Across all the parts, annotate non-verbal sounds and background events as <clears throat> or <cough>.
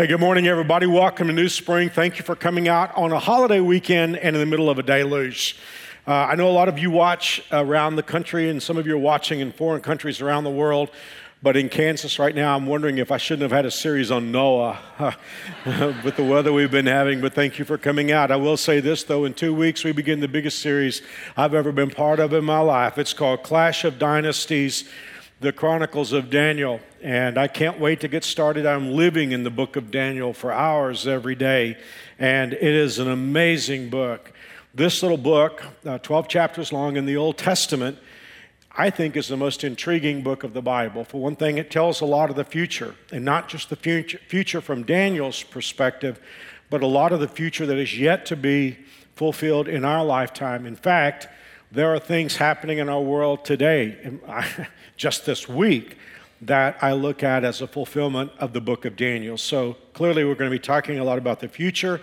Hey, good morning, everybody. Welcome to New Spring. Thank you for coming out on a holiday weekend and in the middle of a deluge. Uh, I know a lot of you watch around the country, and some of you are watching in foreign countries around the world. But in Kansas right now, I'm wondering if I shouldn't have had a series on Noah <laughs> with the weather we've been having. But thank you for coming out. I will say this, though in two weeks, we begin the biggest series I've ever been part of in my life. It's called Clash of Dynasties the Chronicles of Daniel. And I can't wait to get started. I'm living in the book of Daniel for hours every day. And it is an amazing book. This little book, uh, 12 chapters long in the Old Testament, I think is the most intriguing book of the Bible. For one thing, it tells a lot of the future, and not just the future, future from Daniel's perspective, but a lot of the future that is yet to be fulfilled in our lifetime. In fact, there are things happening in our world today, <laughs> just this week, that I look at as a fulfillment of the book of Daniel. So clearly, we're going to be talking a lot about the future.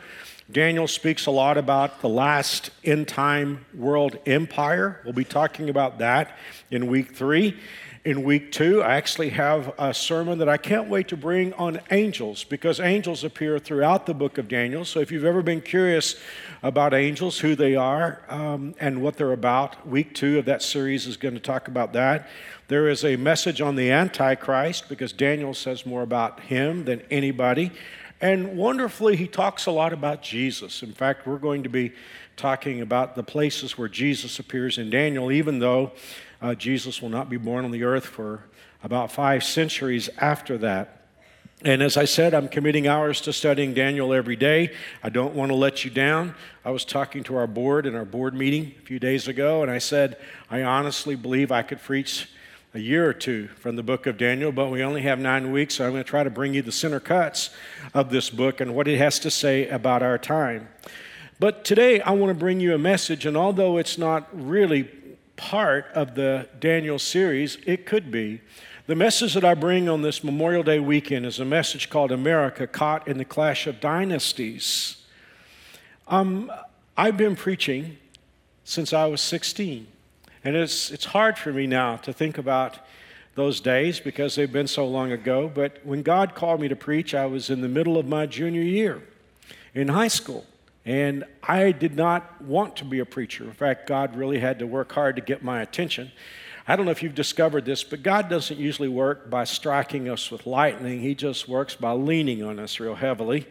Daniel speaks a lot about the last end time world empire. We'll be talking about that in week three. In week two, I actually have a sermon that I can't wait to bring on angels because angels appear throughout the book of Daniel. So if you've ever been curious about angels, who they are, um, and what they're about, week two of that series is going to talk about that. There is a message on the Antichrist because Daniel says more about him than anybody. And wonderfully, he talks a lot about Jesus. In fact, we're going to be talking about the places where Jesus appears in Daniel, even though uh, Jesus will not be born on the earth for about five centuries after that. And as I said, I'm committing hours to studying Daniel every day. I don't want to let you down. I was talking to our board in our board meeting a few days ago, and I said, I honestly believe I could preach a year or two from the book of Daniel, but we only have nine weeks, so I'm going to try to bring you the center cuts of this book and what it has to say about our time. But today I want to bring you a message, and although it's not really part of the Daniel series, it could be. The message that I bring on this Memorial Day weekend is a message called America Caught in the Clash of Dynasties. Um, I've been preaching since I was 16, and it's, it's hard for me now to think about those days because they've been so long ago. But when God called me to preach, I was in the middle of my junior year in high school. And I did not want to be a preacher. In fact, God really had to work hard to get my attention. I don't know if you've discovered this, but God doesn't usually work by striking us with lightning. He just works by leaning on us real heavily.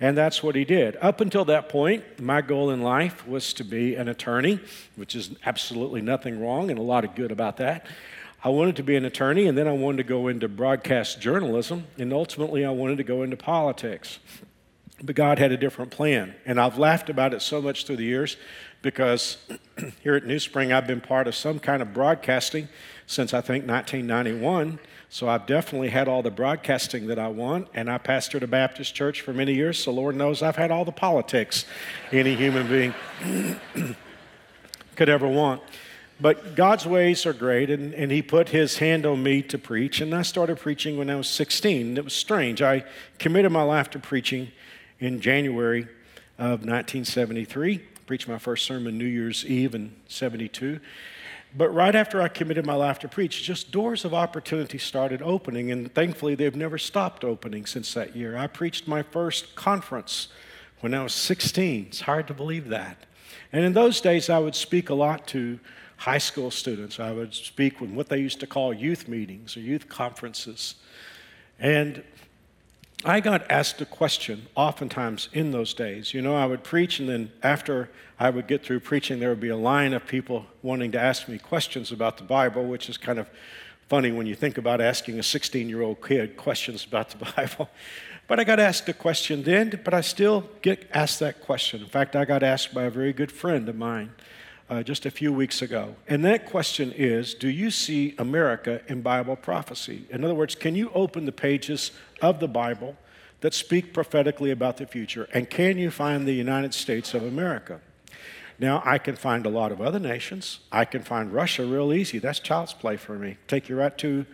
And that's what he did. Up until that point, my goal in life was to be an attorney, which is absolutely nothing wrong and a lot of good about that. I wanted to be an attorney, and then I wanted to go into broadcast journalism, and ultimately I wanted to go into politics. But God had a different plan. And I've laughed about it so much through the years because <clears throat> here at New Spring, I've been part of some kind of broadcasting since I think 1991. So I've definitely had all the broadcasting that I want. And I pastored a Baptist church for many years. So Lord knows I've had all the politics any human being <clears throat> could ever want. But God's ways are great, and, and He put His hand on me to preach. And I started preaching when I was 16. It was strange. I committed my life to preaching in January of 1973. Preached my first sermon New Year's Eve in 72. But right after I committed my life to preach, just doors of opportunity started opening, and thankfully they've never stopped opening since that year. I preached my first conference when I was 16. It's hard to believe that. And in those days, I would speak a lot to high school students. I would speak with what they used to call youth meetings or youth conferences. And I got asked a question oftentimes in those days. You know, I would preach, and then after I would get through preaching, there would be a line of people wanting to ask me questions about the Bible, which is kind of funny when you think about asking a 16 year old kid questions about the <laughs> Bible. But I got asked a question then, but I still get asked that question. In fact, I got asked by a very good friend of mine uh, just a few weeks ago. And that question is Do you see America in Bible prophecy? In other words, can you open the pages of the Bible that speak prophetically about the future? And can you find the United States of America? Now, I can find a lot of other nations. I can find Russia real easy. That's child's play for me. Take you right to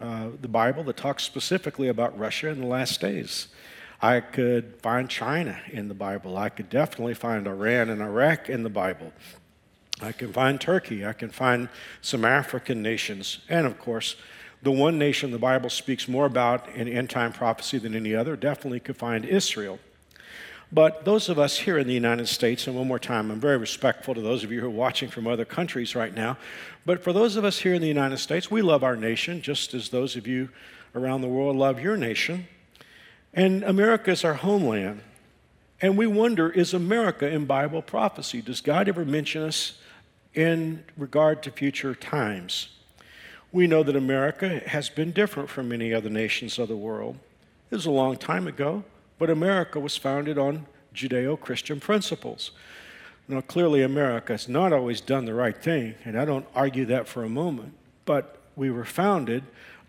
uh, the Bible that talks specifically about Russia in the last days. I could find China in the Bible. I could definitely find Iran and Iraq in the Bible. I can find Turkey. I can find some African nations. And of course, the one nation the Bible speaks more about in end time prophecy than any other definitely could find Israel. But those of us here in the United States, and one more time, I'm very respectful to those of you who are watching from other countries right now, but for those of us here in the United States, we love our nation just as those of you around the world love your nation. And America is our homeland. And we wonder is America in Bible prophecy? Does God ever mention us in regard to future times? We know that America has been different from many other nations of the world. It was a long time ago, but America was founded on Judeo Christian principles. Now, clearly, America has not always done the right thing, and I don't argue that for a moment, but we were founded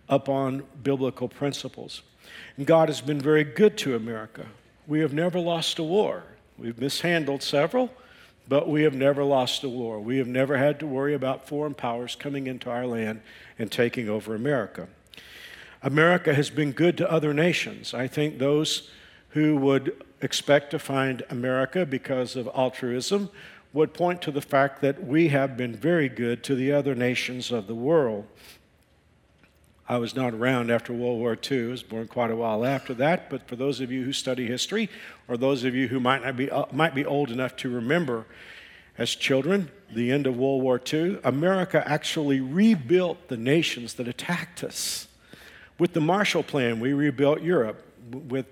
upon biblical principles. And God has been very good to America. We have never lost a war. We've mishandled several, but we have never lost a war. We have never had to worry about foreign powers coming into our land and taking over America. America has been good to other nations. I think those who would expect to find America because of altruism would point to the fact that we have been very good to the other nations of the world. I was not around after World War II. I was born quite a while after that. But for those of you who study history, or those of you who might not be uh, might be old enough to remember, as children, the end of World War II, America actually rebuilt the nations that attacked us. With the Marshall Plan, we rebuilt Europe with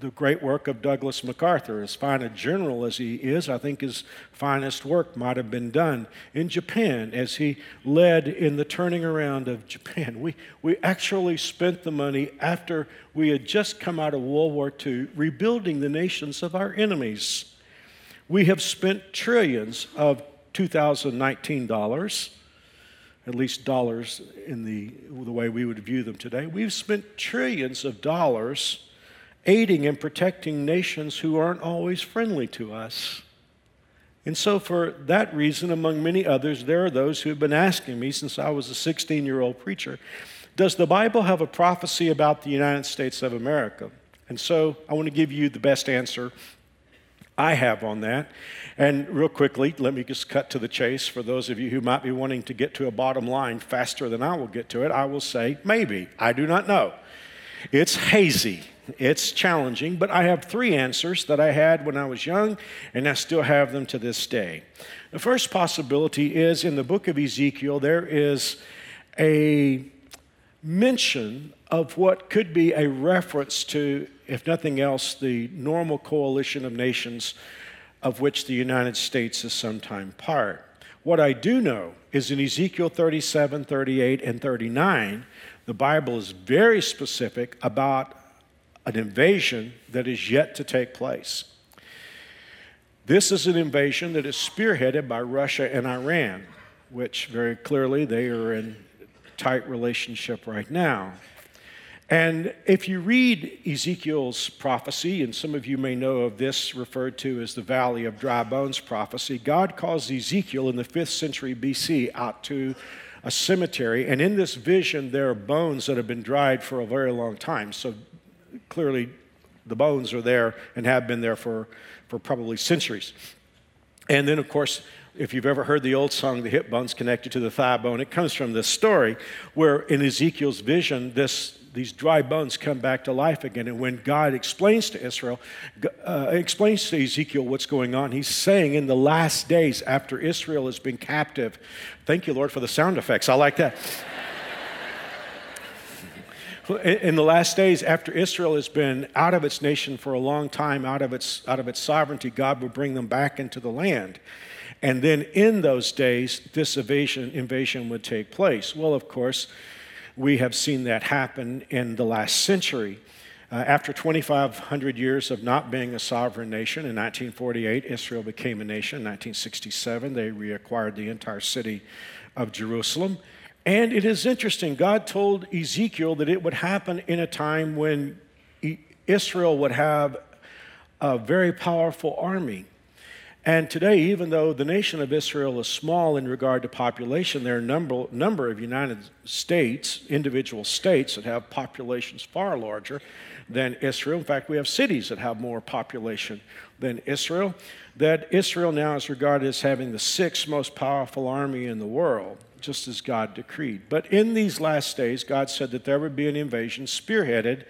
the great work of Douglas MacArthur. As fine a general as he is, I think his finest work might have been done in Japan as he led in the turning around of Japan. We, we actually spent the money after we had just come out of World War II rebuilding the nations of our enemies. We have spent trillions of 2019 dollars at least dollars in the, the way we would view them today. We've spent trillions of dollars aiding and protecting nations who aren't always friendly to us. And so, for that reason, among many others, there are those who have been asking me since I was a 16 year old preacher Does the Bible have a prophecy about the United States of America? And so, I want to give you the best answer I have on that. And real quickly, let me just cut to the chase for those of you who might be wanting to get to a bottom line faster than I will get to it. I will say, maybe. I do not know. It's hazy. It's challenging, but I have three answers that I had when I was young, and I still have them to this day. The first possibility is in the book of Ezekiel, there is a mention of what could be a reference to, if nothing else, the normal coalition of nations of which the United States is sometime part. What I do know is in Ezekiel 37, 38, and 39, the Bible is very specific about an invasion that is yet to take place. This is an invasion that is spearheaded by Russia and Iran, which very clearly they are in tight relationship right now. And if you read Ezekiel's prophecy, and some of you may know of this referred to as the Valley of Dry Bones prophecy, God calls Ezekiel in the 5th century BC out to a cemetery. And in this vision, there are bones that have been dried for a very long time. So clearly the bones are there and have been there for, for probably centuries. And then, of course, if you've ever heard the old song, The Hip Bone's Connected to the Thigh Bone, it comes from this story where in Ezekiel's vision, this, these dry bones come back to life again. And when God explains to Israel, uh, explains to Ezekiel what's going on, he's saying in the last days after Israel has been captive, thank you, Lord, for the sound effects. I like that. In the last days, after Israel has been out of its nation for a long time, out of its, out of its sovereignty, God will bring them back into the land. And then in those days, this invasion, invasion would take place. Well, of course, we have seen that happen in the last century. Uh, after 2,500 years of not being a sovereign nation, in 1948, Israel became a nation. In 1967, they reacquired the entire city of Jerusalem. And it is interesting, God told Ezekiel that it would happen in a time when Israel would have a very powerful army. And today, even though the nation of Israel is small in regard to population, there are a number, number of United States, individual states, that have populations far larger than Israel. In fact, we have cities that have more population than Israel. That Israel now is regarded as having the sixth most powerful army in the world. Just as God decreed. But in these last days, God said that there would be an invasion spearheaded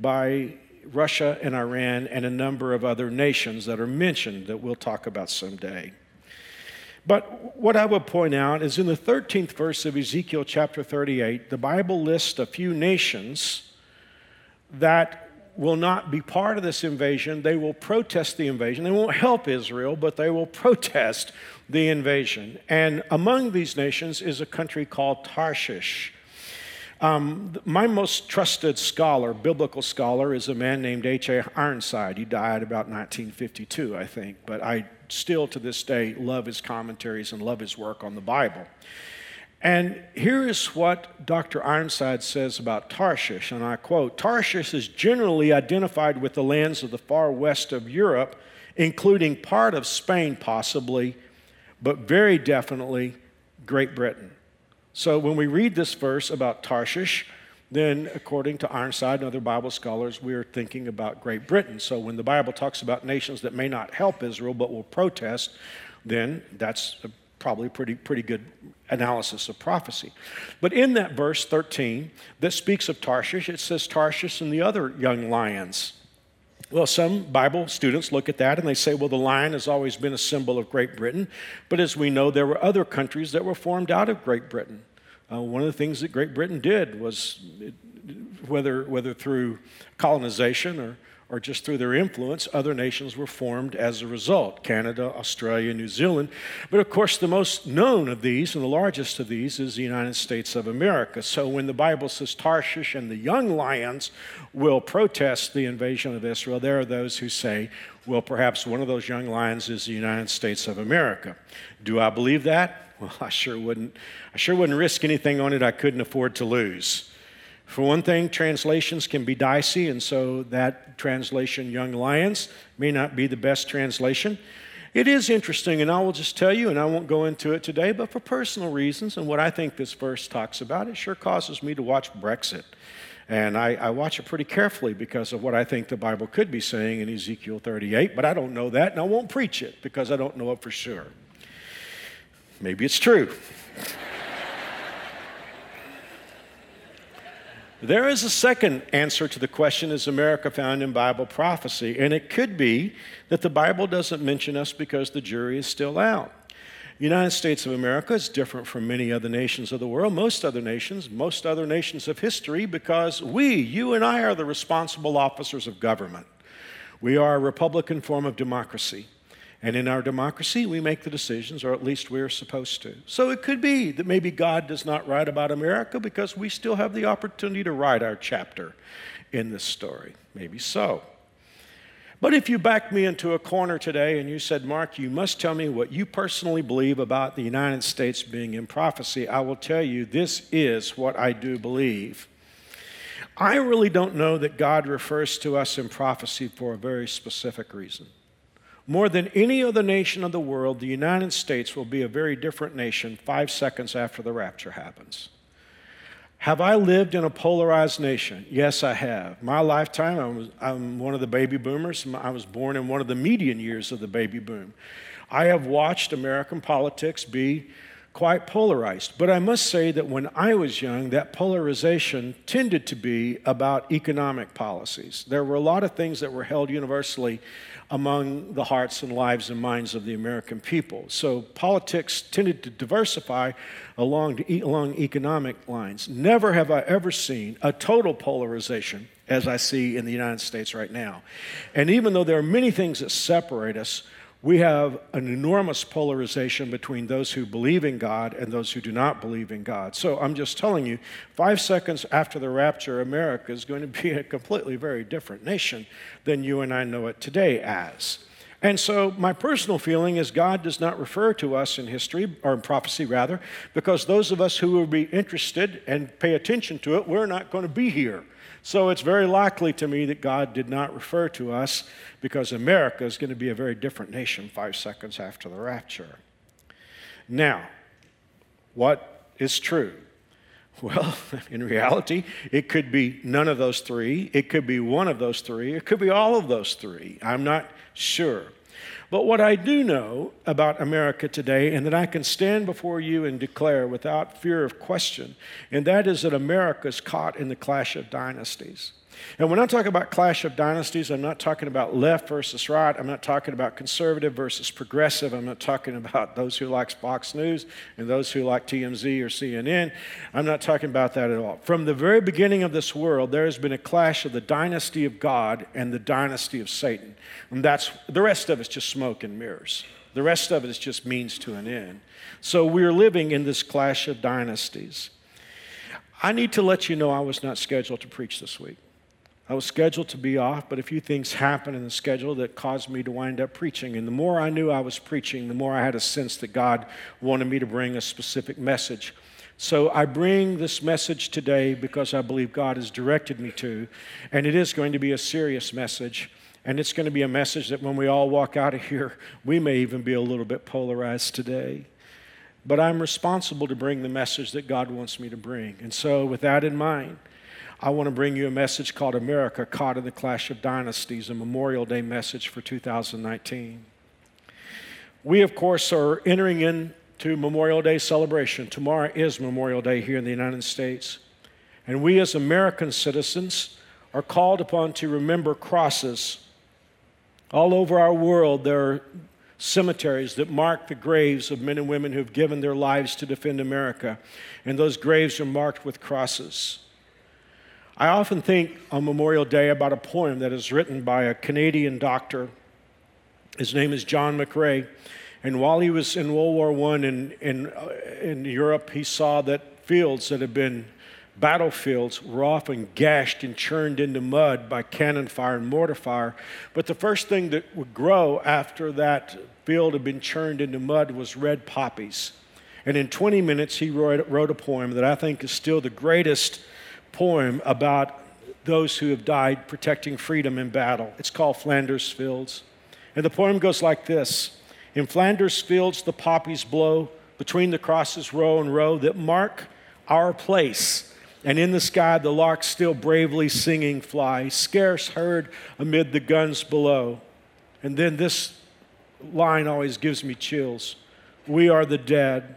by Russia and Iran and a number of other nations that are mentioned that we'll talk about someday. But what I would point out is in the 13th verse of Ezekiel chapter 38, the Bible lists a few nations that will not be part of this invasion. They will protest the invasion. They won't help Israel, but they will protest the invasion. And among these nations is a country called Tarshish. Um, my most trusted scholar, biblical scholar, is a man named H.A. Ironside. He died about 1952, I think, but I still to this day love his commentaries and love his work on the Bible. And here is what Dr. Ironside says about Tarshish, and I quote Tarshish is generally identified with the lands of the far west of Europe, including part of Spain, possibly, but very definitely Great Britain. So when we read this verse about Tarshish, then according to Ironside and other Bible scholars, we are thinking about Great Britain. So when the Bible talks about nations that may not help Israel but will protest, then that's a probably pretty pretty good analysis of prophecy. But in that verse 13 that speaks of Tarshish, it says Tarshish and the other young lions. Well, some Bible students look at that and they say, well, the lion has always been a symbol of Great Britain. But as we know, there were other countries that were formed out of Great Britain. Uh, one of the things that Great Britain did was, it, whether, whether through colonization or, or just through their influence, other nations were formed as a result Canada, Australia, New Zealand. But of course, the most known of these and the largest of these is the United States of America. So when the Bible says Tarshish and the young lions will protest the invasion of Israel, there are those who say, well, perhaps one of those young lions is the United States of America. Do I believe that? Well, <laughs> I sure wouldn't. I sure wouldn't risk anything on it I couldn't afford to lose. For one thing, translations can be dicey, and so that translation, Young Lions, may not be the best translation. It is interesting, and I will just tell you, and I won't go into it today, but for personal reasons and what I think this verse talks about, it sure causes me to watch Brexit. And I, I, watch it pretty carefully because of what I think the Bible could be saying in Ezekiel 38, but I don't know that, and I won't preach it because I don't know it for sure. Maybe it's true. There is a second answer to the question Is America found in Bible prophecy? And it could be that the Bible doesn't mention us because the jury is still out. United States of America is different from many other nations of the world, most other nations, most other nations of history, because we, you and I, are the responsible officers of government. We are a Republican form of democracy. And in our democracy, we make the decisions, or at least we're supposed to. So it could be that maybe God does not write about America because we still have the opportunity to write our chapter in this story. Maybe so. But if you backed me into a corner today and you said, Mark, you must tell me what you personally believe about the United States being in prophecy, I will tell you this is what I do believe. I really don't know that God refers to us in prophecy for a very specific reason. More than any other nation of the world, the United States will be a very different nation five seconds after the rapture happens. Have I lived in a polarized nation? Yes, I have. My lifetime, I was, I'm one of the baby boomers. I was born in one of the median years of the baby boom. I have watched American politics be quite polarized. But I must say that when I was young, that polarization tended to be about economic policies. There were a lot of things that were held universally among the hearts and lives and minds of the American people. So politics tended to diversify along, along economic lines. Never have I ever seen a total polarization as I see in the United States right now. And even though there are many things that separate us, we have an enormous polarization between those who believe in God and those who do not believe in God. So I'm just telling you, five seconds after the rapture, America is going to be a completely very different nation than you and I know it today as. And so, my personal feeling is God does not refer to us in history, or in prophecy rather, because those of us who will be interested and pay attention to it, we're not going to be here. So it's very likely to me that God did not refer to us because America is going to be a very different nation five seconds after the rapture. Now, what is true? <laughs> Well, in reality, it could be none of those three. It could be one of those three. It could be all of those three. I'm not sure. But what I do know about America today, and that I can stand before you and declare without fear of question, and that is that America is caught in the clash of dynasties. And when I talk about clash of dynasties, I'm not talking about left versus right. I'm not talking about conservative versus progressive. I'm not talking <laughs> about those who like Fox News and those who like TMZ or CNN. I'm not talking about that at all. From the very beginning of this world, there has been a clash of the dynasty of God and the dynasty of Satan. And that's the rest of it's just smoke and mirrors. The rest of it is just means to an end. So we're living in this clash of dynasties. I need to let you know I was not scheduled to preach this week. I was scheduled to be off, but a few things happened in the schedule that caused me to wind up preaching. And the more I knew I was preaching, the more I had a sense that God wanted me to bring a specific message. So I bring this message today because I believe God has directed me to, and it is going to be a serious message. And it's going to be a message that when we all walk out of here, we may even be a little bit polarized today. But I'm responsible to bring the message that God wants me to bring. And so, with that in mind, I want to bring you a message called America Caught in the Clash of Dynasties, a Memorial Day message for 2019. We, of course, are entering into Memorial Day celebration. Tomorrow is Memorial Day here in the United States. And we, as American citizens, are called upon to remember crosses. All over our world, there are cemeteries that mark the graves of men and women who have given their lives to defend America. And those graves are marked with crosses. I often think on Memorial Day about a poem that is written by a Canadian doctor. His name is John McCrae. And while he was in World War I in, in, uh, in Europe, he saw that fields that had been battlefields were often gashed and churned into mud by cannon fire and mortar fire. But the first thing that would grow after that field had been churned into mud was red poppies. And in 20 minutes, he wrote, wrote a poem that I think is still the greatest poem about those who have died protecting freedom in battle. It's called Flanders Fields. And the poem goes like this In Flanders Fields, the poppies blow between the crosses, row and row that mark our place. And in the sky, the larks still bravely singing fly, scarce heard amid the guns below. And then this line always gives me chills We are the dead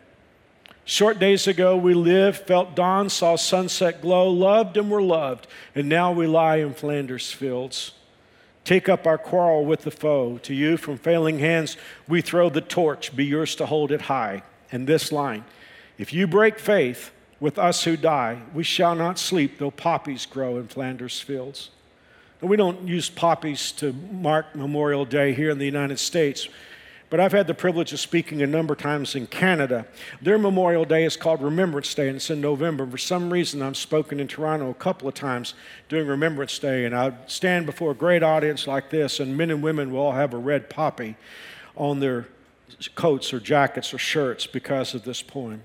Short days ago, we lived, felt dawn, saw sunset glow, loved and were loved, and now we lie in Flanders fields. Take up our quarrel with the foe. To you, from failing hands, we throw the torch, be yours to hold it high. And this line If you break faith with us who die, we shall not sleep, though poppies grow in Flanders fields. And we don't use poppies to mark Memorial Day here in the United States. But I've had the privilege of speaking a number of times in Canada. Their Memorial Day is called Remembrance Day, and it's in November. For some reason, I've spoken in Toronto a couple of times during Remembrance Day, and I stand before a great audience like this, and men and women will all have a red poppy on their coats or jackets or shirts because of this poem.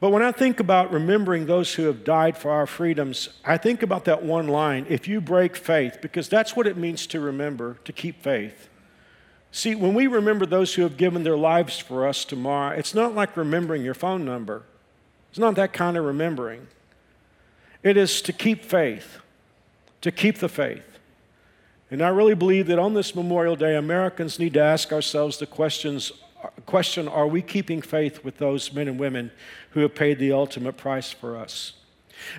But when I think about remembering those who have died for our freedoms, I think about that one line if you break faith, because that's what it means to remember, to keep faith. See, when we remember those who have given their lives for us tomorrow, it's not like remembering your phone number. It's not that kind of remembering. It is to keep faith, to keep the faith. And I really believe that on this Memorial Day, Americans need to ask ourselves the questions, question are we keeping faith with those men and women who have paid the ultimate price for us?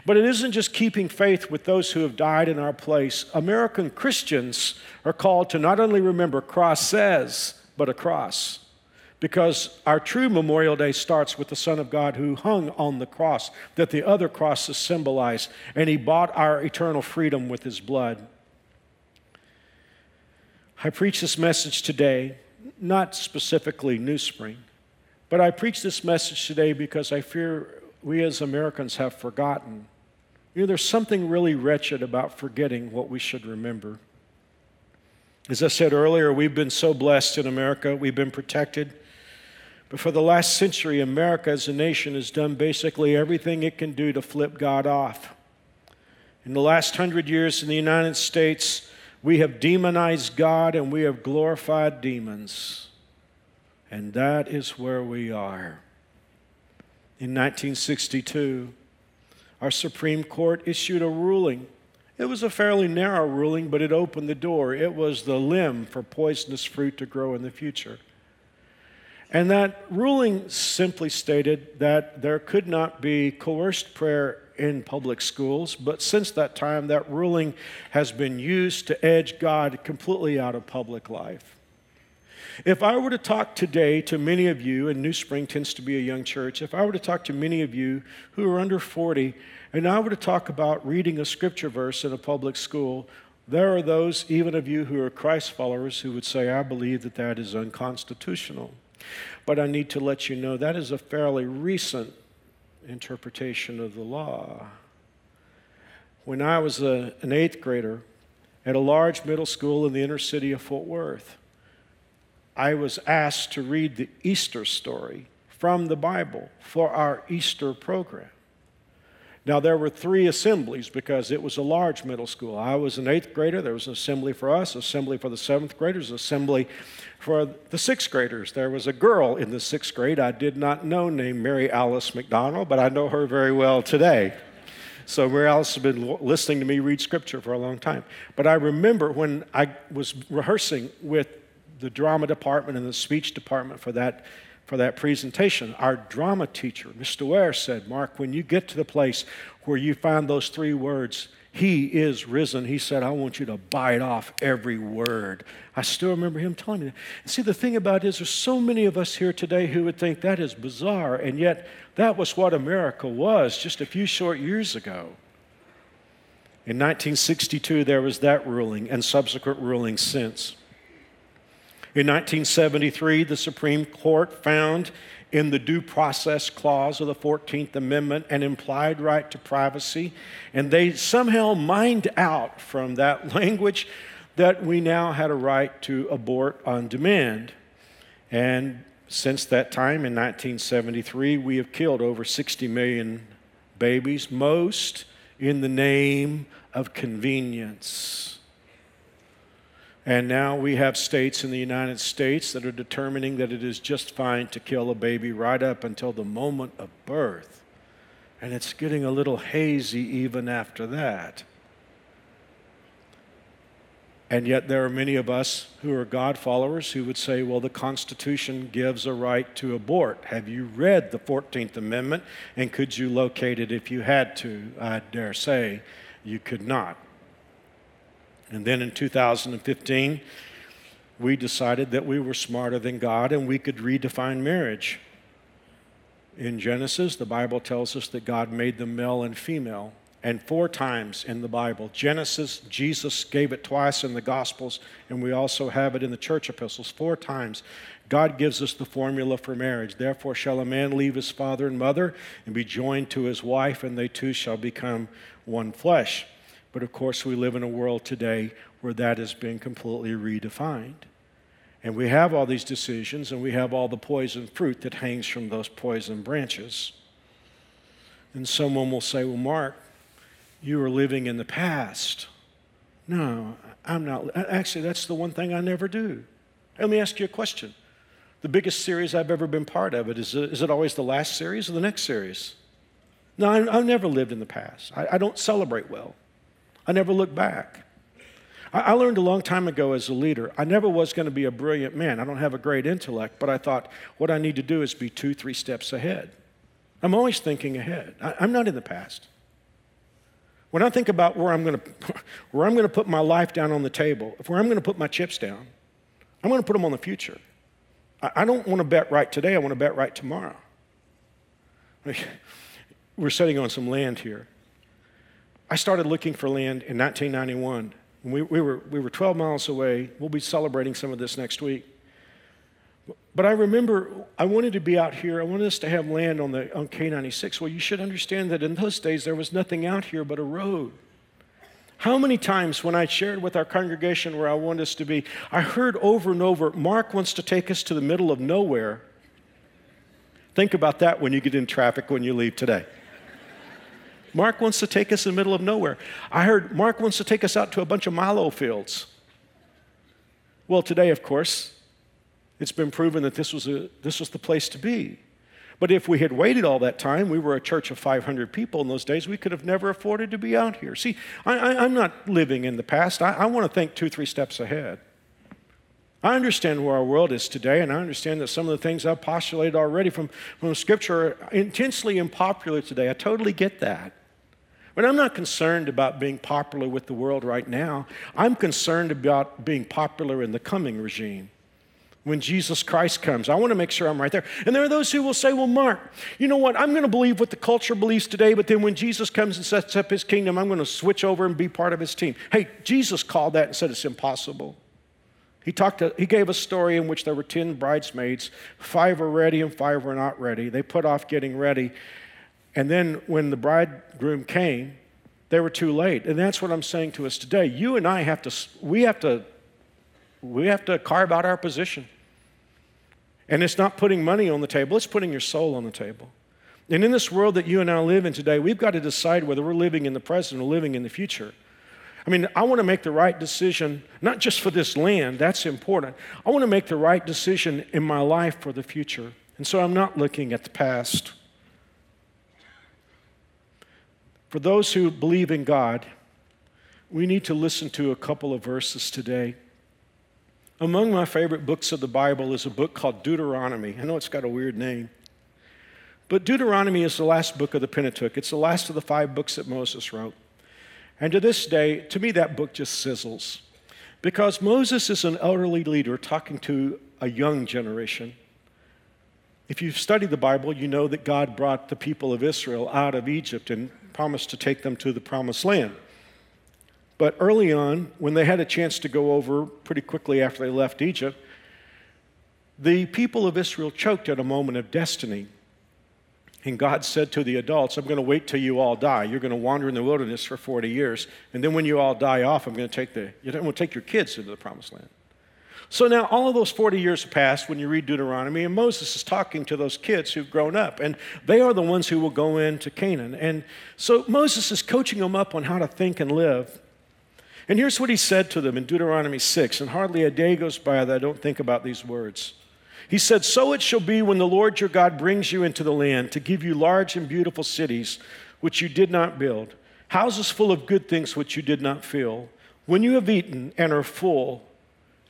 But it isn't just keeping faith with those who have died in our place. American Christians are called to not only remember crosses, but a cross. Because our true Memorial Day starts with the Son of God who hung on the cross that the other crosses symbolize, and he bought our eternal freedom with his blood. I preach this message today, not specifically New Spring, but I preach this message today because I fear we as Americans have forgotten. You know, there's something really wretched about forgetting what we should remember. As I said earlier, we've been so blessed in America, we've been protected. But for the last century, America as a nation has done basically everything it can do to flip God off. In the last hundred years in the United States, we have demonized God and we have glorified demons. And that is where we are in 1962, our Supreme Court issued a ruling. It was a fairly narrow ruling, but it opened the door. It was the limb for poisonous fruit to grow in the future. And that ruling simply stated that there could not be coerced prayer in public schools, but since that time, that ruling has been used to edge God completely out of public life. If I were to talk today to many of you, and New Spring tends to be a young church, if I were to talk to many of you who are under 40, and I were to talk about reading a scripture verse in a public school, there are those, even of you who are Christ followers, who would say, I believe that that is unconstitutional. But I need to let you know that is a fairly recent interpretation of the law. When I was a, an eighth grader at a large middle school in the inner city of Fort Worth, I was asked to read the Easter story from the Bible for our Easter program. Now, there were three assemblies because it was a large middle school. I was an eighth grader. There was an assembly for us, assembly for the seventh graders, assembly for the sixth graders. There was a girl in the sixth grade I did not know named Mary Alice McDonald, but I know her very well today. So Mary Alice has been listening to me read scripture for a long time. But I remember when I was rehearsing with the drama department and the speech department for that for that presentation, our drama teacher, Mr. Ware, said, Mark, when you get to the place where you find those three words, He is risen, he said, I want you to bite off every word. I still remember him telling me that. And see, the thing about it is, there's so many of us here today who would think that is bizarre, and yet that was what America was just a few short years ago. In 1962, there was that ruling and subsequent rulings since. In 1973, the Supreme Court found in the Due Process Clause of the 14th Amendment an implied right to privacy, and they somehow mined out from that <laughs> language that we now had a right to abort on demand. And since that time in 1973, we have killed over 60 million babies, most in the name of convenience. And now we have states in the United States that are determining that it is just fine to kill a baby right up until the moment of birth. And it's getting a little hazy even after that. And yet, there are many of us who are God followers who would say, well, the Constitution gives a right to abort. Have you read the 14th Amendment? And could you locate it if you had to? I dare say you could not. And then in 2015, we decided that we were smarter than God and we could redefine marriage. In Genesis, the Bible tells us that God made them male and female. And four times in the Bible, Genesis, Jesus gave it twice in the Gospels, and we also have it in the church epistles. Four times, God gives us the formula for marriage. Therefore, shall a man leave his father and mother and be joined to his wife, and they two shall become one flesh. But of course, we live in a world today where that has been completely redefined. And we have all these decisions, and we have all the poison fruit that hangs from those poison branches. And someone will say, Well, Mark, you are living in the past. No, I'm not. Actually, that's the one thing I never do. Let me ask you a question. The biggest series I've ever been part of, it is, is it always the last series or the next series? No, I, have never lived in the past. I, I don't celebrate well. I never look back. I, learned a long time ago as a leader, I never was going to be a brilliant man. I don't have a great intellect, but I thought what I need to do is be two, three steps ahead. I'm always thinking ahead. I, I'm not in the past. When I think about where I'm going <laughs> to, where I'm going to put my life down on the table, where I'm going to put my chips down, I'm going to put them on the future. I, I don't want to bet right today. I want to bet right tomorrow. <laughs> We're sitting on some land here. I started looking for land in 1991. We, we, were, we were 12 miles away. We'll be celebrating some of this next week. But I remember I wanted to be out here. I wanted us to have land on, the, on K96. Well, you should understand that in those days there was nothing out here but a road. How many times when I shared with our congregation where I wanted us to be, I heard over and over, Mark wants to take us to the middle of nowhere. Think about that when you get in traffic when you leave today. Mark wants to take us in the middle of nowhere. I heard Mark wants to take us out to a bunch of Milo fields. Well, today, of course, it's been proven that this was, a, this was the place to be. But if we had waited all that time, we were a church of 500 people in those days, we could have never afforded to be out here. See, I, am not living in the past. I, I want to think two, three steps ahead. I understand where our world is today, and I understand that some of the things I've postulated already from, from Scripture are intensely unpopular today. I totally get that. But I'm not concerned about being popular with the world right now. I'm concerned about being popular in the coming regime. When Jesus Christ comes, I want to make sure I'm right there. And there are those who will say, Well, Mark, you know what? I'm going to believe what the culture believes today, but then when Jesus comes and sets up his kingdom, I'm going to switch over and be part of his team. Hey, Jesus called that and said it's impossible. He, talked to, he gave a story in which there were 10 bridesmaids. Five were ready and five were not ready. They put off getting ready. And then when the bridegroom came, they were too late. And that's what I'm saying to us today. You and I have to, we have to, we have to carve out our position. And it's not putting money on the table, it's putting your soul on the table. And in this world that you and I live in today, we've got to decide whether we're living in the present or living in the future. I mean, I want to make the right decision, not just for this land, that's important. I want to make the right decision in my life for the future. And so I'm not looking at the past. For those who believe in God, we need to listen to a couple of verses today. Among my favorite books of the Bible is a book called Deuteronomy. I know it's got a weird name. But Deuteronomy is the last book of the Pentateuch. It's the last of the five books that Moses wrote. And to this day, to me, that book just sizzles. Because Moses is an elderly leader talking to a young generation. If you've studied the Bible, you know that God brought the people of Israel out of Egypt and promised to take them to the promised land. But early on, when they had a chance to go over pretty quickly after they left Egypt, the people of Israel choked at a moment of destiny. And God said to the adults, I'm going to wait till you all die. You're going to wander in the wilderness for 40 years. And then when you all die off, I'm going to take, the, I'm going to take your kids into the promised land. So now all of those 40 years have passed when you read Deuteronomy, and Moses is talking to those kids who've grown up, and they are the ones who will go into Canaan. And so Moses is coaching them up on how to think and live. And here's what he said to them in Deuteronomy 6, and hardly a day goes by that I don't think about these words. He said, So it shall be when the Lord your God brings you into the land to give you large and beautiful cities which you did not build, houses full of good things which you did not fill. When you have eaten and are full,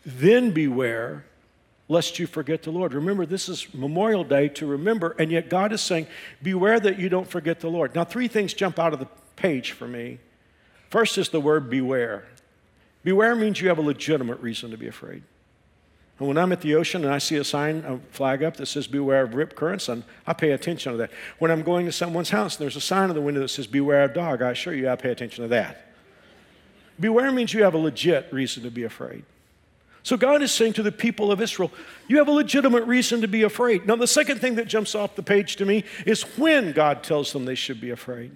then beware lest you forget the Lord. Remember, this is Memorial Day to remember, and yet God is saying, Beware that you don't forget the Lord. Now, three things jump out of the page for me. First is the word beware. Beware means you have a legitimate reason to be afraid. And when I'm at the ocean and I see a sign, a flag up that says beware of rip currents, and I pay attention to that. When I'm going to someone's house and there's a sign on the window that says beware of dog, I assure you I pay attention to that. Beware means you have a legit reason to be afraid. So God is saying to the people of Israel, you have a legitimate reason to be afraid. Now, the second thing that jumps off the page to me is when God tells them they should be afraid.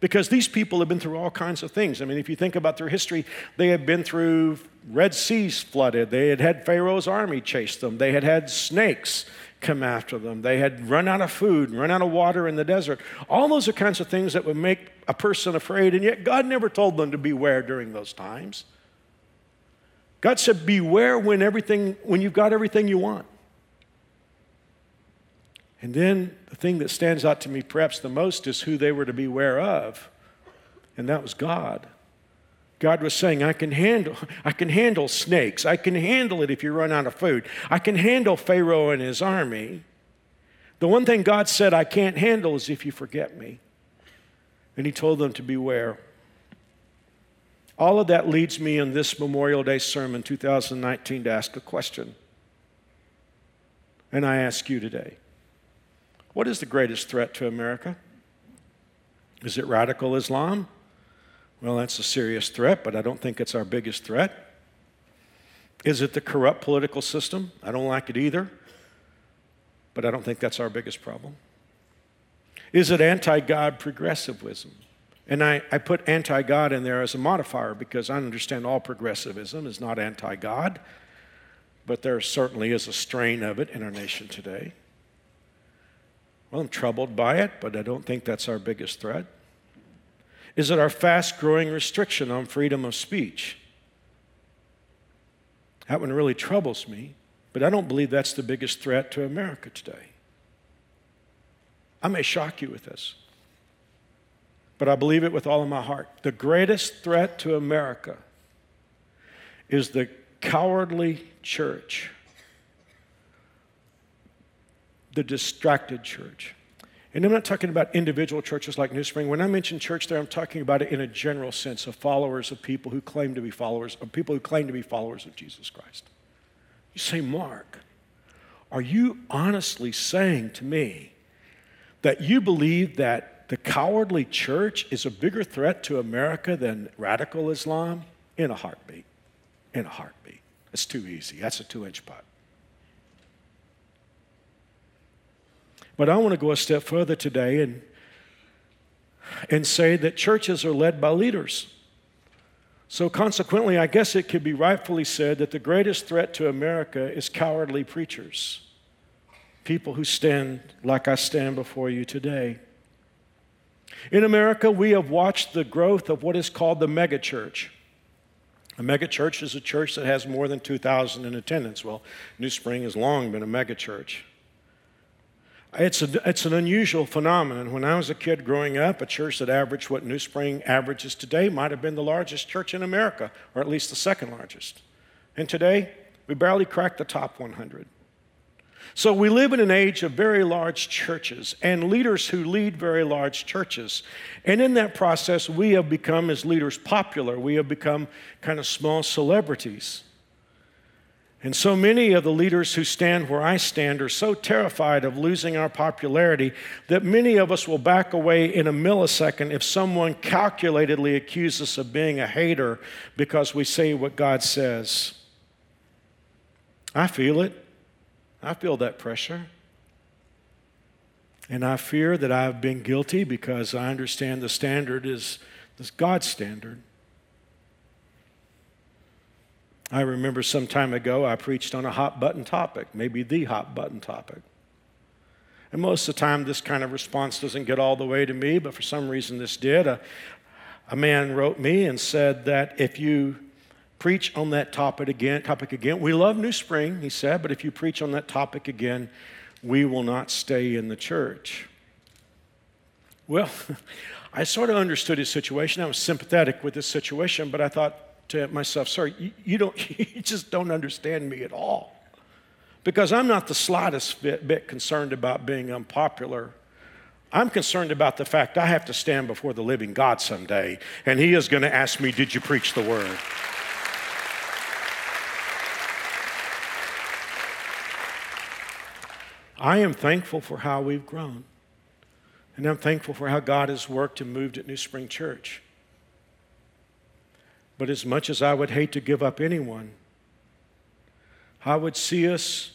Because these people have been through all kinds of things. I mean, if you think about their history, they had been through Red Seas flooded, they had had Pharaoh's army chase them, they had had snakes come after them, they had run out of food, run out of water in the desert. All those are kinds of things that would make a person afraid, and yet God never told them to beware during those times. God said, Beware when everything, when you've got everything you want. And then the thing that stands out to me perhaps the most is who they were to beware of, and that was God. God was saying, I can handle, <laughs> I can handle snakes. I can handle it if you run out of food. I can handle Pharaoh and his army. The one thing God said I can't handle is if you forget me. And he told them to beware. All of that leads me in this Memorial Day sermon 2019 to ask a question. And I ask you today what is the greatest threat to America? Is it radical Islam? Well, that's a serious threat, but I don't think it's our biggest threat. Is it the corrupt political system? I don't like it either, but I don't think that's our biggest problem. Is it anti God progressivism? And I, I put anti God in there as a modifier because I understand all progressivism is not anti God, but there certainly is a strain of it in our nation today. Well, I'm troubled by it, but I don't think that's our biggest threat. Is it our fast growing restriction on freedom of speech? That one really troubles me, but I don't believe that's the biggest threat to America today. I may shock you with this, but I believe it with all of my heart. The greatest threat to America is the cowardly church, the distracted church. And I'm not talking about individual churches like New Spring. When I mention church there, I'm talking about it in a general sense of followers of people who claim to be followers, of people who claim to be followers of Jesus Christ. You say, Mark, are you honestly saying to me that you believe that the cowardly church is a bigger threat to America than radical Islam? In a heartbeat. In a heartbeat. It's too easy. That's a two inch putt. But I want to go a step further today and, and say that churches are led by leaders. So, consequently, I guess it could be rightfully said that the greatest threat to America is cowardly preachers, people who stand like I stand before you today. In America, we have watched the growth of what is called the megachurch. A megachurch is a church that has more than 2,000 in attendance. Well, New Spring has long been a megachurch. It's, it's an unusual phenomenon. When I was a kid growing up, a church that averaged what New Spring averages today might have been the largest church in America, or at least the second largest. And today, we barely crack the top 100. So we live in an age of very large churches and leaders who lead very large churches. And in that process, we have become, as leaders, popular. We have become kind of small celebrities. And so many of the leaders who stand where I stand are so terrified of losing our popularity that many of us will back away in a millisecond if someone calculatedly accuses us of being a hater because we say what God says. I feel it. I feel that pressure. And I fear that I've been guilty because I understand the standard is, is God's standard. I remember some time ago I preached on a hot button topic, maybe the hot button topic. And most of the time, this kind of response doesn't get all the way to me, but for some reason, this did. A, a man wrote me and said that if you preach on that topic again, topic again, we love New Spring, he said, but if you preach on that topic again, we will not stay in the church. Well, <laughs> I sort of understood his situation. I was sympathetic with his situation, but I thought, to myself, sorry, you, you don't, <laughs> you just don't understand me at all. Because I'm not the slightest bit, bit concerned about being unpopular. I'm concerned about the fact I have to stand before the living God someday, and He is going to ask me, Did you preach the word? I am thankful for how we've grown. And I'm thankful for how God has worked and moved at New Spring Church. But as much as I would hate to give up anyone, I would see us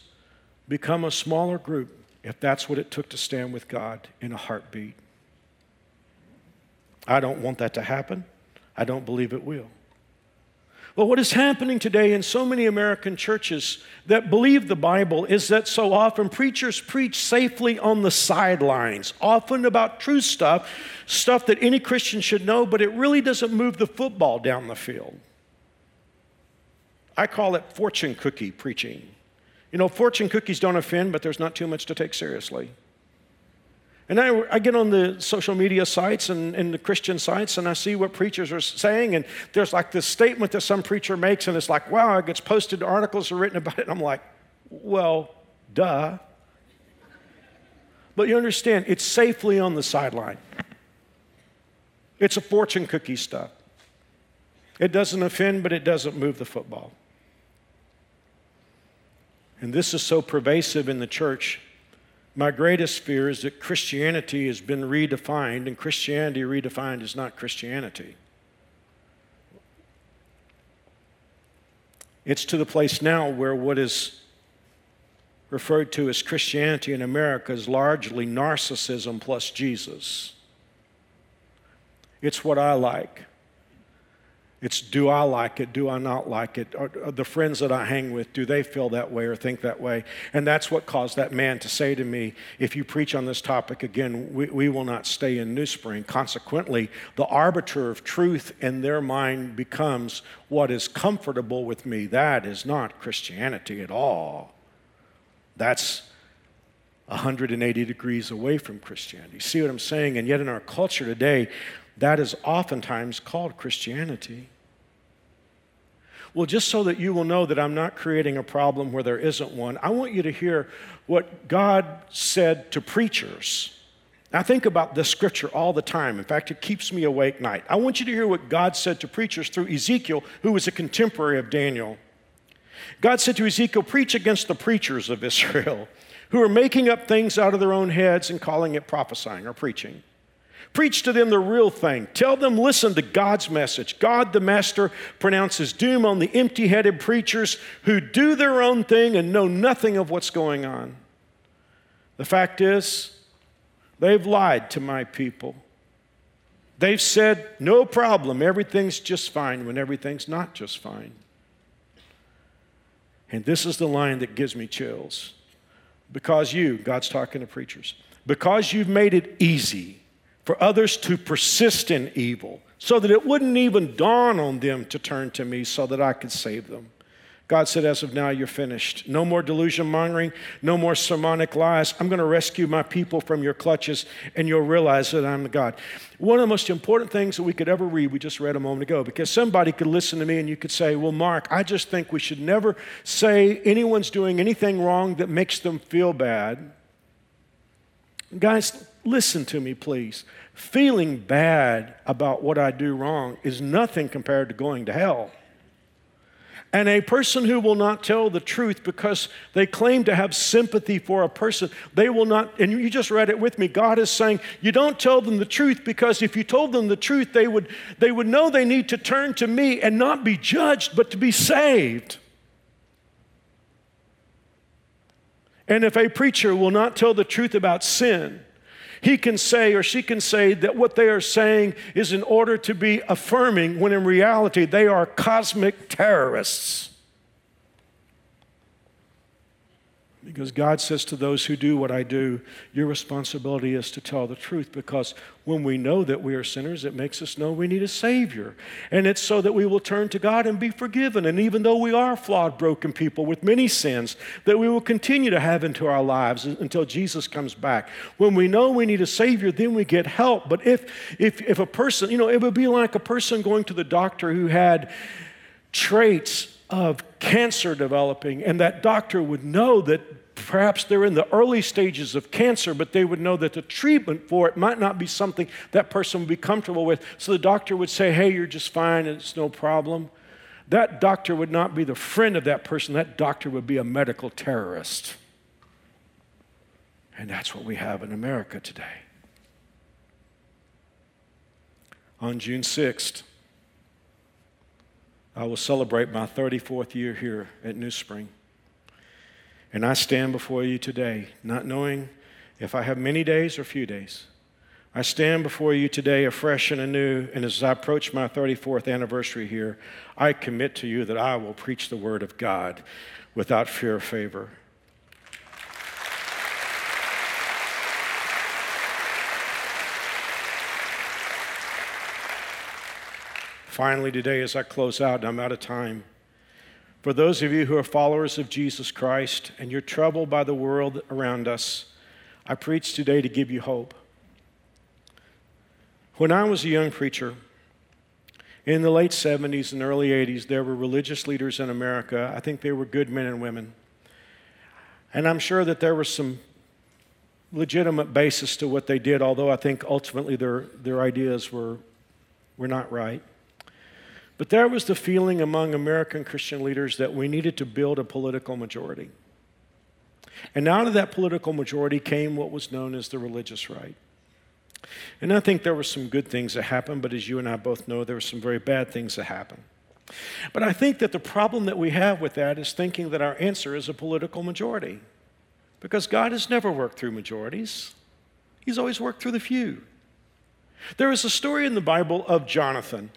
become a smaller group if that's what it took to stand with God in a heartbeat. I don't want that to happen. I don't believe it will. But what is happening today in so many American churches that believe the Bible is that so often preachers preach safely on the sidelines, often about true stuff, stuff that any Christian should know, but it really doesn't move the football down the field. I call it fortune cookie preaching. You know, fortune cookies don't offend, but there's not too much to take seriously. And I, I, get on the social media sites and, and, the Christian sites and I see what preachers are saying. And there's like this statement that some preacher makes, and it's like, wow, it gets posted, articles are written about it. And I'm like, well, duh. But you understand, it's safely on the sideline. It's a fortune cookie stuff. It doesn't offend, but it doesn't move the football. And this is so pervasive in the church my greatest fear is that Christianity has been redefined, and Christianity redefined is not Christianity. It's to the place now where what is referred to as Christianity in America is largely narcissism plus Jesus. It's what I like. It's do I like it? Do I not like it? Are, are the friends that I hang with, do they feel that way or think that way? And that's what caused that man to say to me, if you preach on this topic again, we, we will not stay in New Spring. Consequently, the arbiter of truth in their mind becomes what is comfortable with me. That is not Christianity at all. That's 180 degrees away from Christianity. See what I'm saying? And yet, in our culture today, that is oftentimes called Christianity. Well, just so that you will know that I'm not creating a problem where there isn't one, I want you to hear what God said to preachers. I think about this scripture all the time. In fact, it keeps me awake night. I want you to hear what God said to preachers through Ezekiel, who was a contemporary of Daniel. God said to Ezekiel, Preach against the preachers of Israel who are making up things out of their own heads and calling it prophesying or preaching. Preach to them the real thing. Tell them, listen to God's message. God the Master pronounces doom on the empty headed preachers who do their own thing and know nothing of what's going on. The fact is, they've lied to my people. They've said, no problem, everything's just fine when everything's not just fine. And this is the line that gives me chills. Because you, God's talking to preachers, because you've made it easy for others to persist in evil, so that it wouldn't even dawn on them to turn to me so that I could save them. God said, As of now, you're finished. No more delusion mongering, no more sermonic lies. I'm going to rescue my people from your clutches, and you'll realize that I'm the God. One of the most important things that we could ever read, we just read a moment ago, because somebody could listen to me and you could say, Well, Mark, I just think we should never say anyone's doing anything wrong that makes them feel bad. Guys, listen to me, please. Feeling bad about what I do wrong is nothing compared to going to hell. And a person who will not tell the truth because they claim to have sympathy for a person, they will not, and you just read it with me. God is saying, you don't tell them the truth because if you told them the truth, they would, they would know they need to turn to me and not be judged, but to be saved. And if a preacher will not tell the truth about sin, he can say or she can say that what they are saying is in order to be affirming, when in reality they are cosmic terrorists. Because God says to those who do what I do, your responsibility is to tell the truth. Because when we know that we are sinners, it makes us know we need a Savior. And it's so that we will turn to God and be forgiven. And even though we are flawed, broken people with many sins, that we will continue to have into our lives until Jesus comes back. When we know we need a Savior, then we get help. But if, if, if a person, you know, it would be like a person going to the doctor who had traits of cancer developing, and that doctor would know that perhaps they're in the early stages of cancer, but they would know that the treatment for it might not be something that person would be comfortable with. So the doctor would say, Hey, you're just fine, it's no problem. That doctor would not be the friend of that person, that doctor would be a medical terrorist. And that's what we have in America today. On June 6th, I will celebrate my 34th year here at New Spring. And I stand before you today, not knowing if I have many days or few days. I stand before you today afresh and anew, and as I approach my 34th anniversary here, I commit to you that I will preach the Word of God without fear or favor. Finally, today, as I close out, I'm out of time. For those of you who are followers of Jesus Christ and you're troubled by the world around us, I preach today to give you hope. When I was a young preacher, in the late 70s and early 80s, there were religious leaders in America. I think they were good men and women. And I'm sure that there was some legitimate basis to what they did, although I think ultimately their, their ideas were, were not right. But there was the feeling among American Christian leaders that we needed to build a political majority. And out of that political majority came what was known as the religious right. And I think there were some good things that happened, but as you and I both know, there were some very bad things that happened. But I think that the problem that we have with that is thinking that our answer is a political majority. Because God has never worked through majorities, He's always worked through the few. There is a story in the Bible of Jonathan.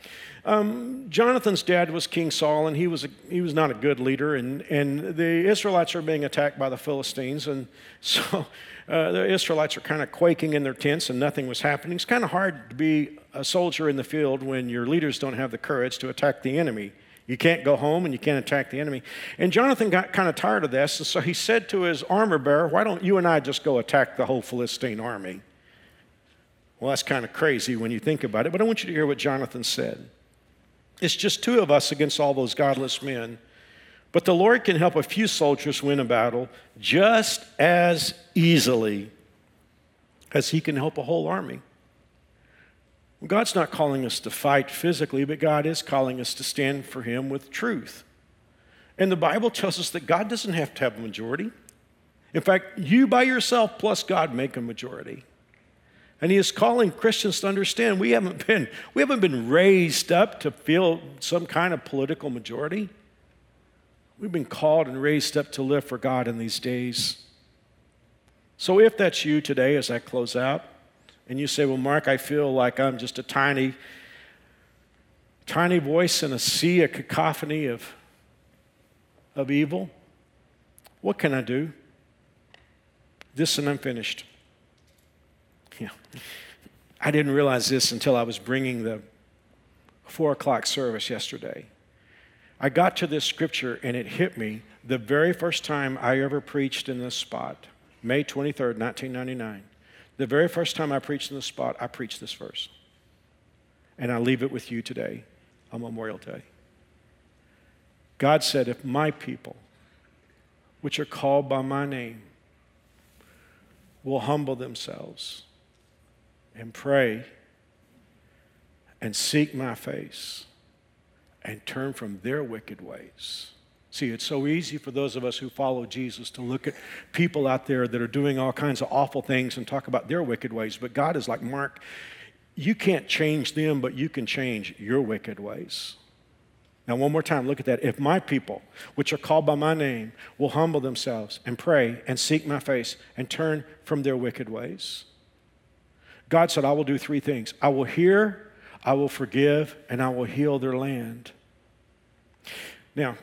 Um, Jonathan's dad was King Saul, and he was, a, he was not a good leader, and, and the Israelites are being attacked by the Philistines, and <laughs> so uh, the Israelites are kind of quaking in their tents, and nothing was happening. It's kind of hard to be a soldier in the field when your leaders don't have the courage to attack the enemy. You can't go home and you can't attack the enemy. And Jonathan got kind of tired of this, and so he said to his armor bearer, Why don't you and I just go attack the whole Philistine army? Well, that's kind of crazy when you think about it, but I want you to hear what Jonathan said. It's just two of us against all those godless men. But the Lord can help a few soldiers win a battle just as easily as He can help a whole army. God's not calling us to fight physically, but God is calling us to stand for Him with truth. And the Bible tells us that God doesn't have to have a majority. In fact, you by yourself plus God make a majority. And he is calling Christians to understand we haven't been, we haven't been raised up to feel some kind of political majority. We've been called and raised up to live for God in these days. So if that's you today as I close out, and you say, Well, Mark, I feel like I'm just a tiny, tiny voice in a sea, a cacophony of, of evil. What can I do? This and I'm finished. Yeah. <laughs> I didn't realize this until I was bringing the four o'clock service yesterday. I got to this scripture and it hit me the very first time I ever preached in this spot, May 23rd, 1999. The very first time I preached in this spot, I preached this verse. And I leave it with you today on Memorial Day. God said, If my people, which are called by my name, will humble themselves and pray and seek my face and turn from their wicked ways, See, it's so easy for those of us who follow Jesus to look at people out there that are doing all kinds of awful things and talk about their wicked ways. But God is like, Mark, you can't change them, but you can change your wicked ways. Now, one more time, look at that. If my people, which are called by my name, will humble themselves and pray and seek my face and turn from their wicked ways, God said, I will do three things I will hear, I will forgive, and I will heal their land. Now,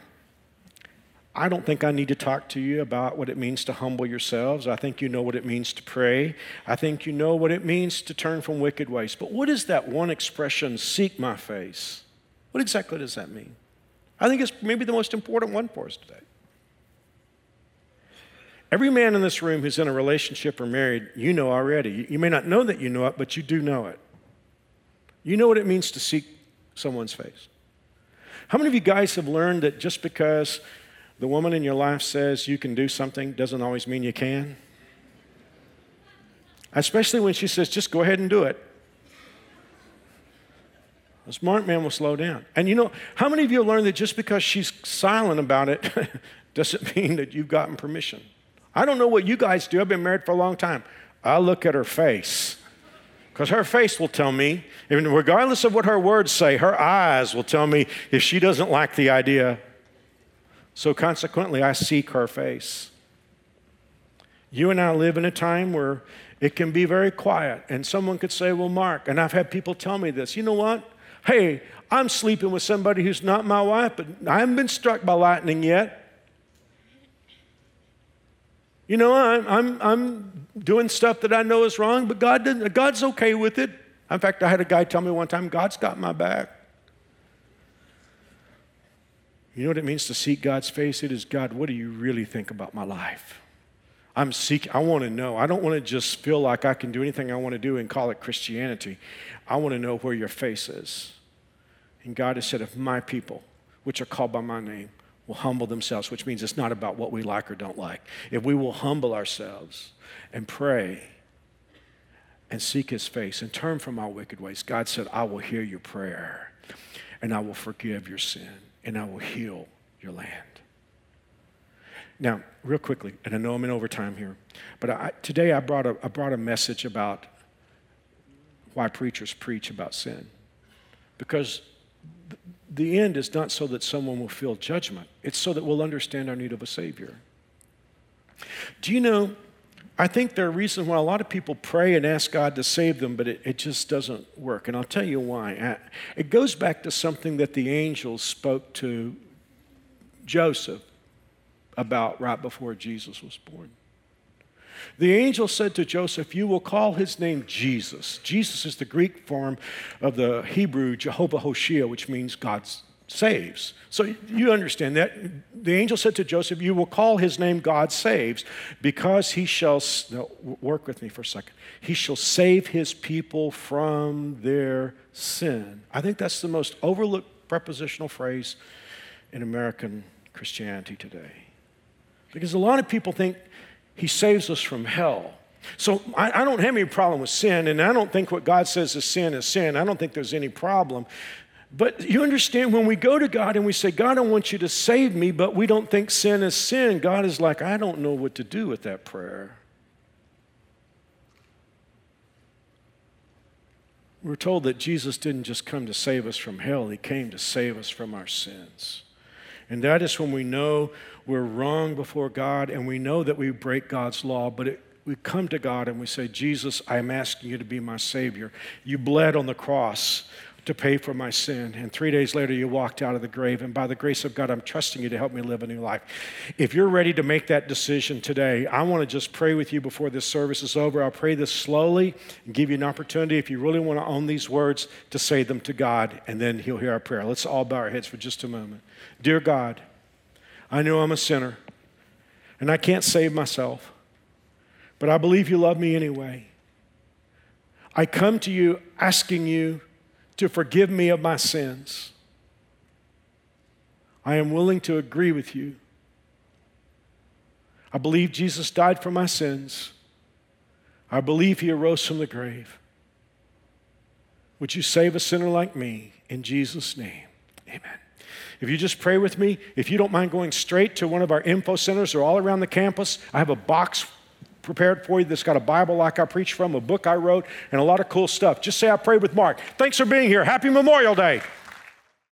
I don't think I need to talk to you about what it means to humble yourselves. I think you know what it means to pray. I think you know what it means to turn from wicked ways. But what is that one expression, seek my face? What exactly does that mean? I think it's maybe the most important one for us today. Every man in this room who's in a relationship or married, you know already. You may not know that you know it, but you do know it. You know what it means to seek someone's face. How many of you guys have learned that just because the woman in your life says you can do something doesn't always mean you can. Especially when she says, just go ahead and do it. A smart man will slow down. And you know, how many of you have learned that just because she's silent about it <laughs> doesn't mean that you've gotten permission? I don't know what you guys do. I've been married for a long time. I look at her face. Because her face will tell me, regardless of what her words say, her eyes will tell me if she doesn't like the idea so consequently, I seek her face. You and I live in a time where it can be very quiet, and someone could say, Well, Mark, and I've had people tell me this, you know what? Hey, I'm sleeping with somebody who's not my wife, but I haven't been struck by lightning yet. You know, I'm, I'm, I'm doing stuff that I know is wrong, but God didn't, God's okay with it. In fact, I had a guy tell me one time, God's got my back. You know what it means to seek God's face? It is God, what do you really think about my life? I'm seeking, I want to know. I don't want to just feel like I can do anything I want to do and call it Christianity. I want to know where your face is. And God has said, if my people, which are called by my name, will humble themselves, which means it's not about what we like or don't like. If we will humble ourselves and pray and seek his face and turn from our wicked ways, God said, I will hear your prayer and I will forgive your sin and I will heal your land. Now, real quickly, and I know I'm in overtime here, but I, today I brought, a, I brought a message about why preachers preach about sin. Because the end is not so that someone will feel judgment, it's so that we'll understand our need of a Savior. Do you know I think there are reasons why a lot of people pray and ask God to save them, but it, it just doesn't work. And I'll tell you why. It goes back to something that the angels spoke to Joseph about right before Jesus was born. The angel said to Joseph, You will call his name Jesus. Jesus is the Greek form of the Hebrew Jehovah Hoshea, which means God's saves. So you understand that. The angel said to Joseph, You will call his name God saves, because he shall, no, work with me for a second, he shall save his people from their sin. I think that's the most overlooked prepositional phrase in American Christianity today. Because a lot of people think he saves us from hell. So I, I, don't have any problem with sin, and I don't think what God says is sin is sin. I don't think there's any problem. But you understand when we go to God and we say, God, I want you to save me, but we don't think sin is sin, God is like, I don't know what to do with that prayer. We're told that Jesus didn't just come to save us from hell, He came to save us from our sins. And that is when we know we're wrong before God and we know that we break God's law, but it, we come to God and we say, Jesus, I'm asking you to be my Savior. You bled on the cross to pay for my sin. And three days later, you walked out of the grave. And by the grace of God, I'm trusting you to help me live a new life. If you're ready to make that decision today, I want to just pray with you before this service is over. I'll pray this slowly and give you an opportunity, if you really want to own these words, to say them to God, and then He'll hear our prayer. Let's all bow our heads for just a moment. Dear God, I know I'm a sinner and I can't save myself, but I believe you love me anyway. I come to you asking you to forgive me of my sins. I am willing to agree with you. I believe Jesus died for my sins. I believe he arose from the grave. Would you save a sinner like me in Jesus' name? Amen. If you just pray with me, if you don't mind going straight to one of our info centers or all around the campus, I have a box prepared for you that's got a Bible like I preach from, a book I wrote, and a lot of cool stuff. Just say I prayed with Mark. Thanks for being here. Happy Memorial Day.